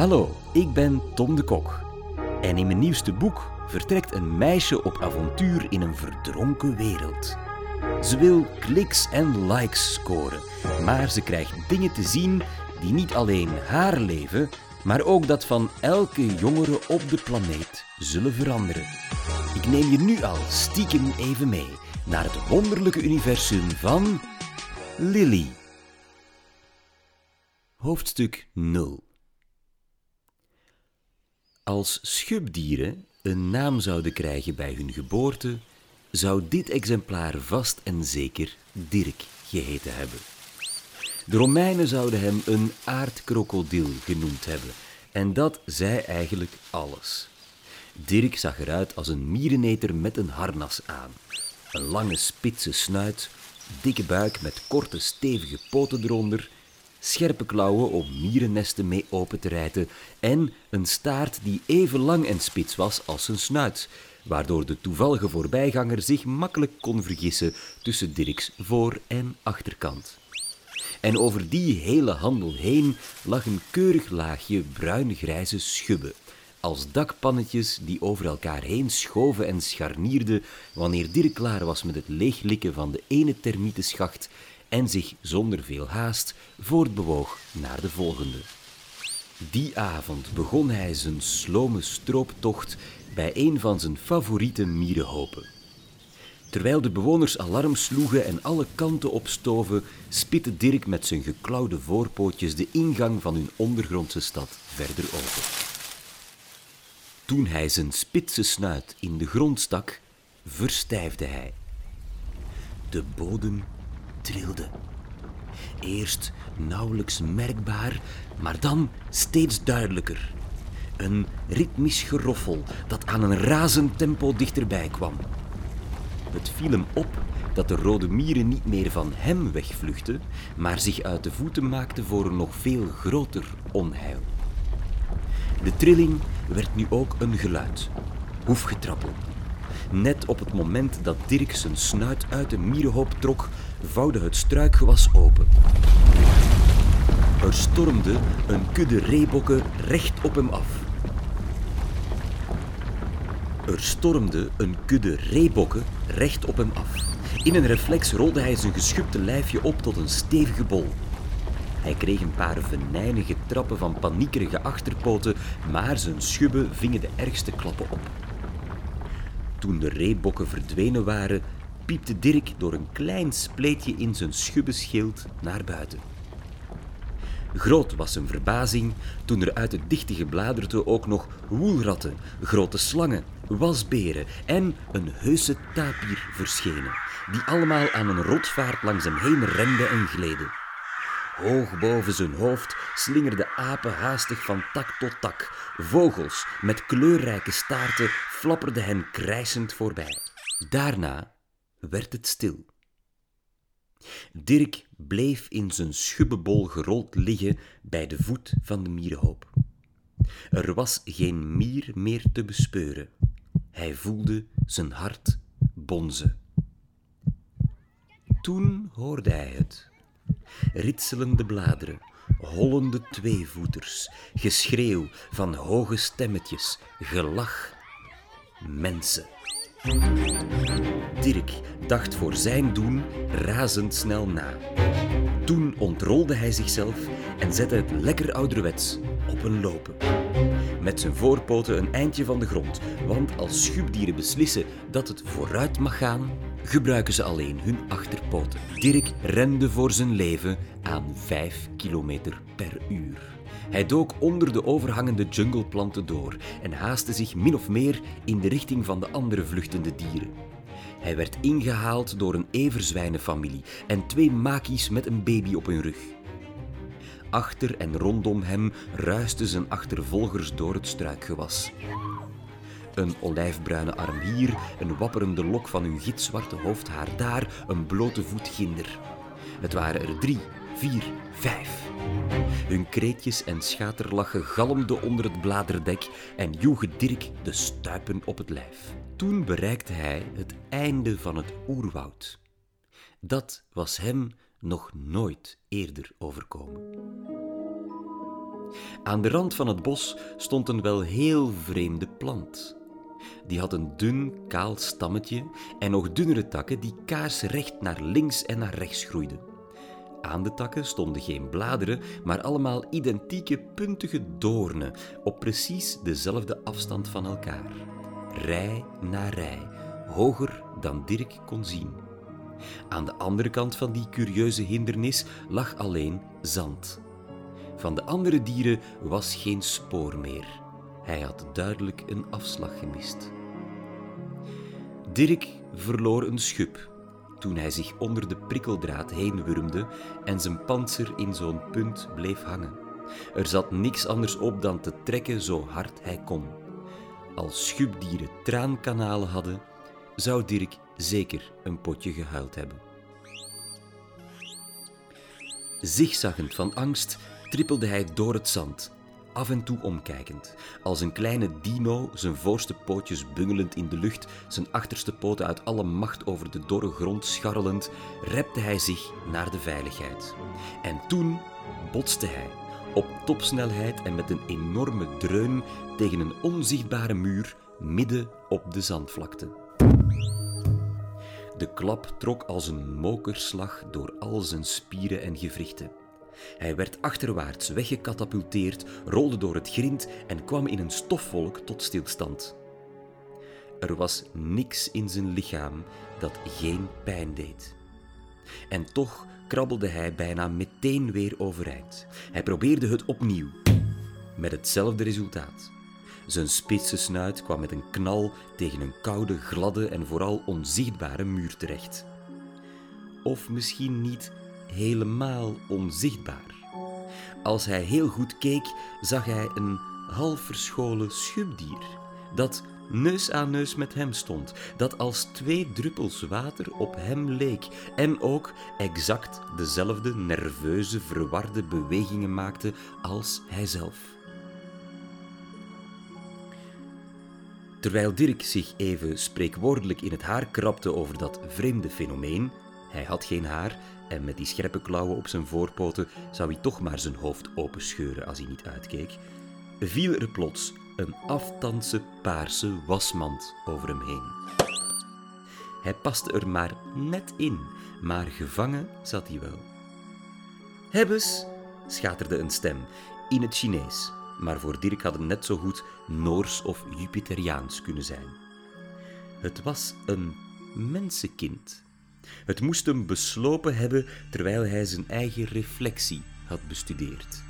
Hallo, ik ben Tom de Kok. En in mijn nieuwste boek vertrekt een meisje op avontuur in een verdronken wereld. Ze wil kliks en likes scoren, maar ze krijgt dingen te zien die niet alleen haar leven, maar ook dat van elke jongere op de planeet zullen veranderen. Ik neem je nu al stiekem even mee naar het wonderlijke universum van Lily. Hoofdstuk 0 Als schubdieren een naam zouden krijgen bij hun geboorte, zou dit exemplaar vast en zeker Dirk geheten hebben. De Romeinen zouden hem een aardkrokodil genoemd hebben, en dat zei eigenlijk alles. Dirk zag eruit als een miereneter met een harnas aan. Een lange spitse snuit, dikke buik met korte stevige poten eronder, scherpe klauwen om mierennesten mee open te rijten en een staart die even lang en spits was als zijn snuit, waardoor de toevallige voorbijganger zich makkelijk kon vergissen tussen Dirks voor- en achterkant. En over die hele handel heen lag een keurig laagje bruin-grijze schubbe, als dakpannetjes die over elkaar heen schoven en scharnierden wanneer Dirk klaar was met het leeglikken van de ene termietenschacht en zich zonder veel haast voortbewoog naar de volgende. Die avond begon hij zijn slome strooptocht bij een van zijn favoriete mierenhopen. Terwijl de bewoners alarm sloegen en alle kanten opstoven, spitte Dirk met zijn geklauwde voorpootjes de ingang van hun ondergrondse stad verder open. Toen hij zijn spitse snuit in de grond stak, verstijfde hij. De bodem trilde. Eerst nauwelijks merkbaar, maar dan steeds duidelijker. Een ritmisch geroffel dat aan een razend tempo dichterbij kwam. Het viel hem op dat de rode mieren niet meer van hem wegvluchtten, maar zich uit de voeten maakten voor een nog veel groter onheil. De trilling werd nu ook een geluid, hoefgetrappel. Net op het moment dat Dirk zijn snuit uit de mierenhoop trok, vouwde het struikgewas open. Er stormde een kudde reebokken recht op hem af. Er stormde een kudde reebokken recht op hem af. In een reflex rolde hij zijn geschubte lijfje op tot een stevige bol. Hij kreeg een paar venijnige trappen van paniekerige achterpoten, maar zijn schubben vingen de ergste klappen op. Toen de reebokken verdwenen waren, piepte Dirk door een klein spleetje in zijn schubbeschild naar buiten. Groot was zijn verbazing toen er uit het dichte gebladerte ook nog woelratten, grote slangen, wasberen en een heuse tapir verschenen, die allemaal aan een rotvaart langs hem heen renden en gleden. Hoog boven zijn hoofd slingerden apen haastig van tak tot tak. Vogels met kleurrijke staarten flapperden hen krijsend voorbij. Daarna werd het stil. Dirk bleef in zijn schubbebol gerold liggen bij de voet van de mierenhoop. Er was geen mier meer te bespeuren. Hij voelde zijn hart bonzen. Toen hoorde hij het. Ritselende bladeren, hollende tweevoeters, geschreeuw van hoge stemmetjes, gelach. Mensen. Dirk dacht voor zijn doen razendsnel na. Toen ontrolde hij zichzelf en zette het lekker ouderwets op een lopen. Met zijn voorpoten een eindje van de grond, want als schubdieren beslissen dat het vooruit mag gaan, gebruiken ze alleen hun achterpoten. Dirk rende voor zijn leven aan 5 kilometer per uur. Hij dook onder de overhangende jungleplanten door en haastte zich min of meer in de richting van de andere vluchtende dieren. Hij werd ingehaald door een everzwijnenfamilie en twee makies met een baby op hun rug. Achter en rondom hem ruisten zijn achtervolgers door het struikgewas. Een olijfbruine arm hier, een wapperende lok van hun gitzwarte hoofdhaar daar, een blote voet ginder. Het waren er drie, vier, vijf. Hun kreetjes en schaterlachen galmden onder het bladerdek en joegen Dirk de stuipen op het lijf. Toen bereikte hij het einde van het oerwoud. Dat was hem nog nooit eerder overkomen. Aan de rand van het bos stond een wel heel vreemde plant. Die had een dun, kaal stammetje en nog dunnere takken die kaarsrecht naar links en naar rechts groeiden. Aan de takken stonden geen bladeren, maar allemaal identieke puntige doornen op precies dezelfde afstand van elkaar. Rij na rij, hoger dan Dirk kon zien. Aan de andere kant van die curieuze hindernis lag alleen zand. Van de andere dieren was geen spoor meer. Hij had duidelijk een afslag gemist. Dirk verloor een schub toen hij zich onder de prikkeldraad heen wurmde en zijn panzer in zo'n punt bleef hangen. Er zat niks anders op dan te trekken zo hard hij kon. Als schubdieren traankanalen hadden, zou Dirk zeker een potje gehuild hebben. Zigzaggend van angst trippelde hij door het zand, af en toe omkijkend. Als een kleine dino, zijn voorste pootjes bungelend in de lucht, zijn achterste poten uit alle macht over de dorre grond scharrelend, repte hij zich naar de veiligheid. En toen botste hij, op topsnelheid en met een enorme dreun, tegen een onzichtbare muur midden op de zandvlakte. De klap trok als een mokerslag door al zijn spieren en gewrichten. Hij werd achterwaarts weggekatapulteerd, rolde door het grind en kwam in een stofwolk tot stilstand. Er was niks in zijn lichaam dat geen pijn deed. En toch krabbelde hij bijna meteen weer overeind. Hij probeerde het opnieuw, met hetzelfde resultaat. Zijn spitse snuit kwam met een knal tegen een koude, gladde en vooral onzichtbare muur terecht. Of misschien niet helemaal onzichtbaar. Als hij heel goed keek, zag hij een half verscholen schubdier dat neus aan neus met hem stond, dat als twee druppels water op hem leek en ook exact dezelfde nerveuze, verwarde bewegingen maakte als hijzelf. Terwijl Dirk zich even spreekwoordelijk in het haar krabde over dat vreemde fenomeen, hij had geen haar en met die scherpe klauwen op zijn voorpoten zou hij toch maar zijn hoofd openscheuren als hij niet uitkeek, viel er plots een aftandse paarse wasmand over hem heen. Hij paste er maar net in, maar gevangen zat hij wel. Hebbes, schaterde een stem in het Chinees, maar voor Dirk had het net zo goed Noors of Jupiteriaans kunnen zijn. Het was een mensenkind. Het moest hem beslopen hebben terwijl hij zijn eigen reflectie had bestudeerd.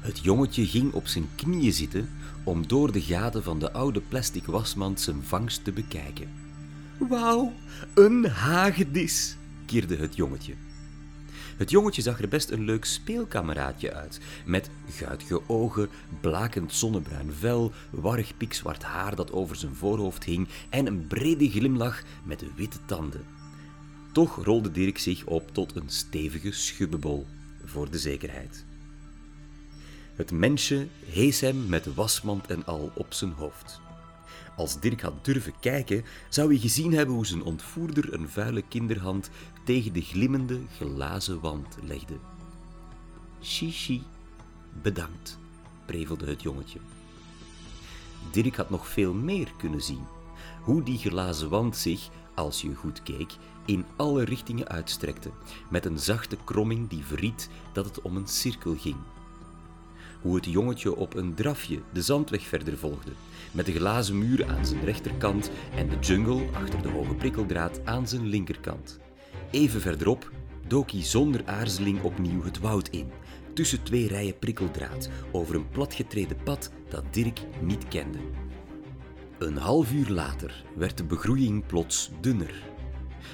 Het jongetje ging op zijn knieën zitten om door de gaten van de oude plastic wasmand zijn vangst te bekijken. Wauw, een hagedis, kierde het jongetje. Het jongetje zag er best een leuk speelkameraadje uit, met guitige ogen, blakend zonnebruin vel, warrig pikzwart haar dat over zijn voorhoofd hing en een brede glimlach met witte tanden. Toch rolde Dirk zich op tot een stevige schubbebol, voor de zekerheid. Het mensje hees hem met wasmand en al op zijn hoofd. Als Dirk had durven kijken, zou hij gezien hebben hoe zijn ontvoerder een vuile kinderhand tegen de glimmende glazen wand legde. Shishi, bedankt, prevelde het jongetje. Dirk had nog veel meer kunnen zien. Hoe die glazen wand zich, als je goed keek, in alle richtingen uitstrekte, met een zachte kromming die verried dat het om een cirkel ging hoe het jongetje op een drafje de zandweg verder volgde, met de glazen muur aan zijn rechterkant en de jungle achter de hoge prikkeldraad aan zijn linkerkant. Even verderop dook hij zonder aarzeling opnieuw het woud in, tussen twee rijen prikkeldraad, over een platgetreden pad dat Dirk niet kende. Een half uur later werd de begroeiing plots dunner.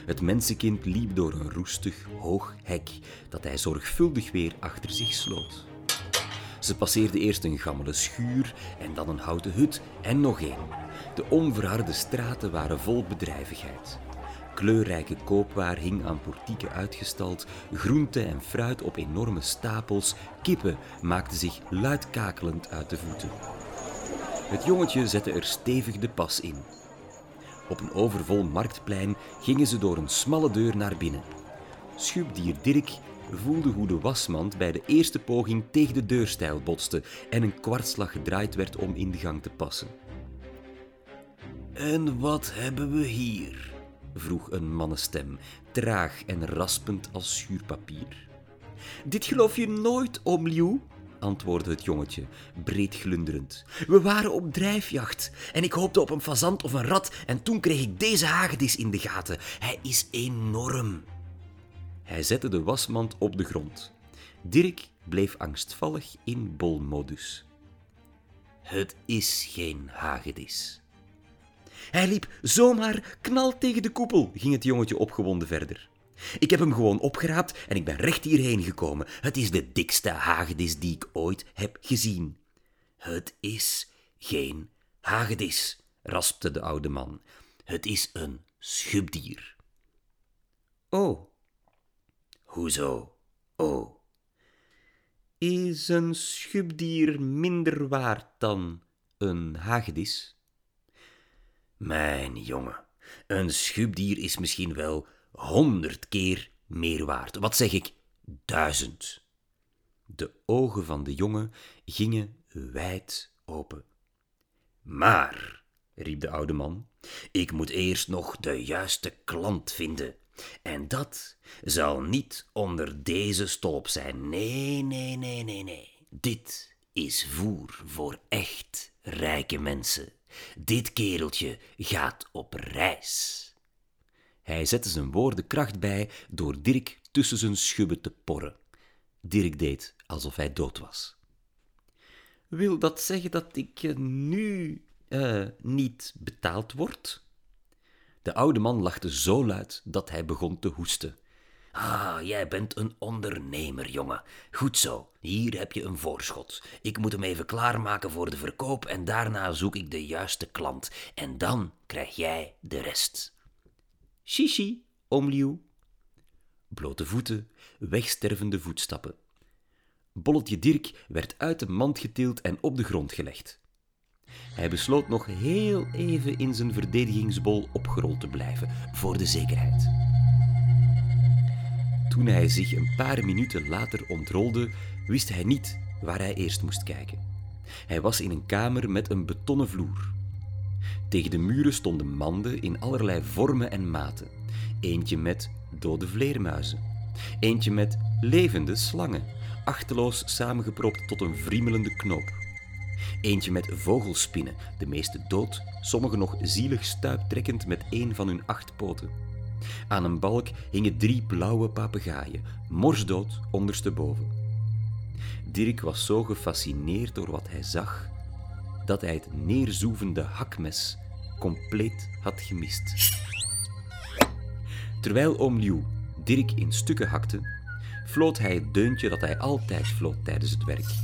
Het mensenkind liep door een roestig, hoog hek dat hij zorgvuldig weer achter zich sloot. Ze passeerden eerst een gammele schuur en dan een houten hut en nog één. De onverharde straten waren vol bedrijvigheid. Kleurrijke koopwaar hing aan portieken uitgestald, groente en fruit op enorme stapels, kippen maakten zich luidkakelend uit de voeten. Het jongetje zette er stevig de pas in. Op een overvol marktplein gingen ze door een smalle deur naar binnen. Schubdier Dirk voelde hoe de wasmand bij de eerste poging tegen de deurstijl botste en een kwartslag gedraaid werd om in de gang te passen. En wat hebben we hier? vroeg een mannenstem, traag en raspend als schuurpapier. Dit geloof je nooit, oom Liu, antwoordde het jongetje, breed glunderend. We waren op drijfjacht en ik hoopte op een fazant of een rat en toen kreeg ik deze hagedis in de gaten. Hij is enorm. Hij zette de wasmand op de grond. Dirk bleef angstvallig in bolmodus. Het is geen hagedis. Hij liep zomaar knal tegen de koepel, ging het jongetje opgewonden verder. Ik heb hem gewoon opgeraapt en ik ben recht hierheen gekomen. Het is de dikste hagedis die ik ooit heb gezien. Het is geen hagedis, raspte de oude man. Het is een schubdier. Oh. Hoezo? Oh. Is een schubdier minder waard dan een hagedis? Mijn jongen, een schubdier is misschien wel honderd keer meer waard. Wat zeg ik? Duizend. De ogen van de jongen gingen wijd open. Maar, riep de oude man, ik moet eerst nog de juiste klant vinden. En dat zal niet onder deze stolp zijn. Nee, nee, nee, nee, nee. Dit is voer voor echt rijke mensen. Dit kereltje gaat op reis. Hij zette zijn woorden kracht bij door Dirk tussen zijn schubben te porren. Dirk deed alsof hij dood was. Wil dat zeggen dat ik eh, nu uh, niet betaald word? De oude man lachte zo luid dat hij begon te hoesten. Ah, jij bent een ondernemer, jongen. Goed zo, hier heb je een voorschot. Ik moet hem even klaarmaken voor de verkoop en daarna zoek ik de juiste klant. En dan krijg jij de rest. Shishi, oom Liu. Blote voeten, wegstervende voetstappen. Bolletje Dirk werd uit de mand getild en op de grond gelegd. Hij besloot nog heel even in zijn verdedigingsbol opgerold te blijven, voor de zekerheid. Toen hij zich een paar minuten later ontrolde, wist hij niet waar hij eerst moest kijken. Hij was in een kamer met een betonnen vloer. Tegen de muren stonden manden in allerlei vormen en maten. Eentje met dode vleermuizen. Eentje met levende slangen, achteloos samengepropt tot een vriemelende knoop. Eentje met vogelspinnen, de meeste dood, sommige nog zielig stuiptrekkend met één van hun acht poten. Aan een balk hingen drie blauwe papegaaien, morsdood ondersteboven. Dirk was zo gefascineerd door wat hij zag dat hij het neerzoevende hakmes compleet had gemist. Terwijl oom Liu Dirk in stukken hakte, floot hij het deuntje dat hij altijd floot tijdens het werk.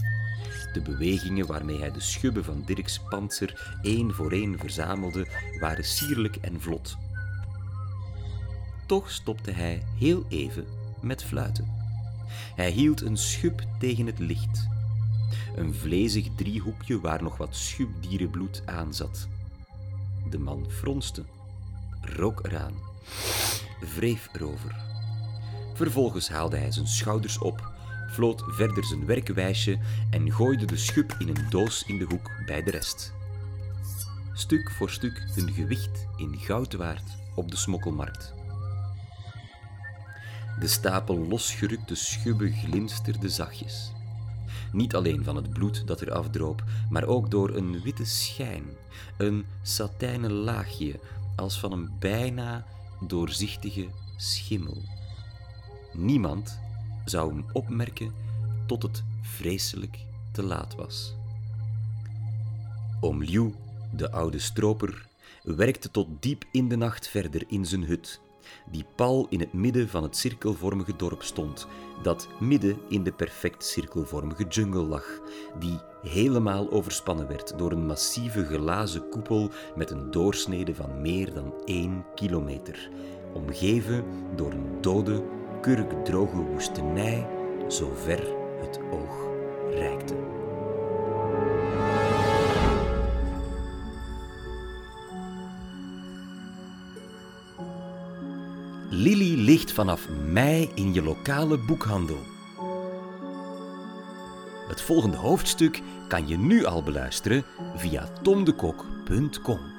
De bewegingen waarmee hij de schubben van Dirks panzer één voor één verzamelde, waren sierlijk en vlot. Toch stopte hij heel even met fluiten. Hij hield een schub tegen het licht een vlezig driehoekje waar nog wat schubdierenbloed aan zat. De man fronste, rook eraan, wreef erover. Vervolgens haalde hij zijn schouders op, floot verder zijn werkwijsje en gooide de schub in een doos in de hoek bij de rest. Stuk voor stuk hun gewicht in goud waard op de smokkelmarkt. De stapel losgerukte schubben glinsterde zachtjes. Niet alleen van het bloed dat er afdroop, maar ook door een witte schijn, een satijnen laagje als van een bijna doorzichtige schimmel. Niemand zou hem opmerken tot het vreselijk te laat was. Oom Liu, de oude stroper, werkte tot diep in de nacht verder in zijn hut die pal in het midden van het cirkelvormige dorp stond, dat midden in de perfect cirkelvormige jungle lag, die helemaal overspannen werd door een massieve glazen koepel met een doorsnede van meer dan één kilometer, omgeven door een dode, kurkdroge woestenij, zover het oog reikte. Lily ligt vanaf mei in je lokale boekhandel. Het volgende hoofdstuk kan je nu al beluisteren via tomdekok.com.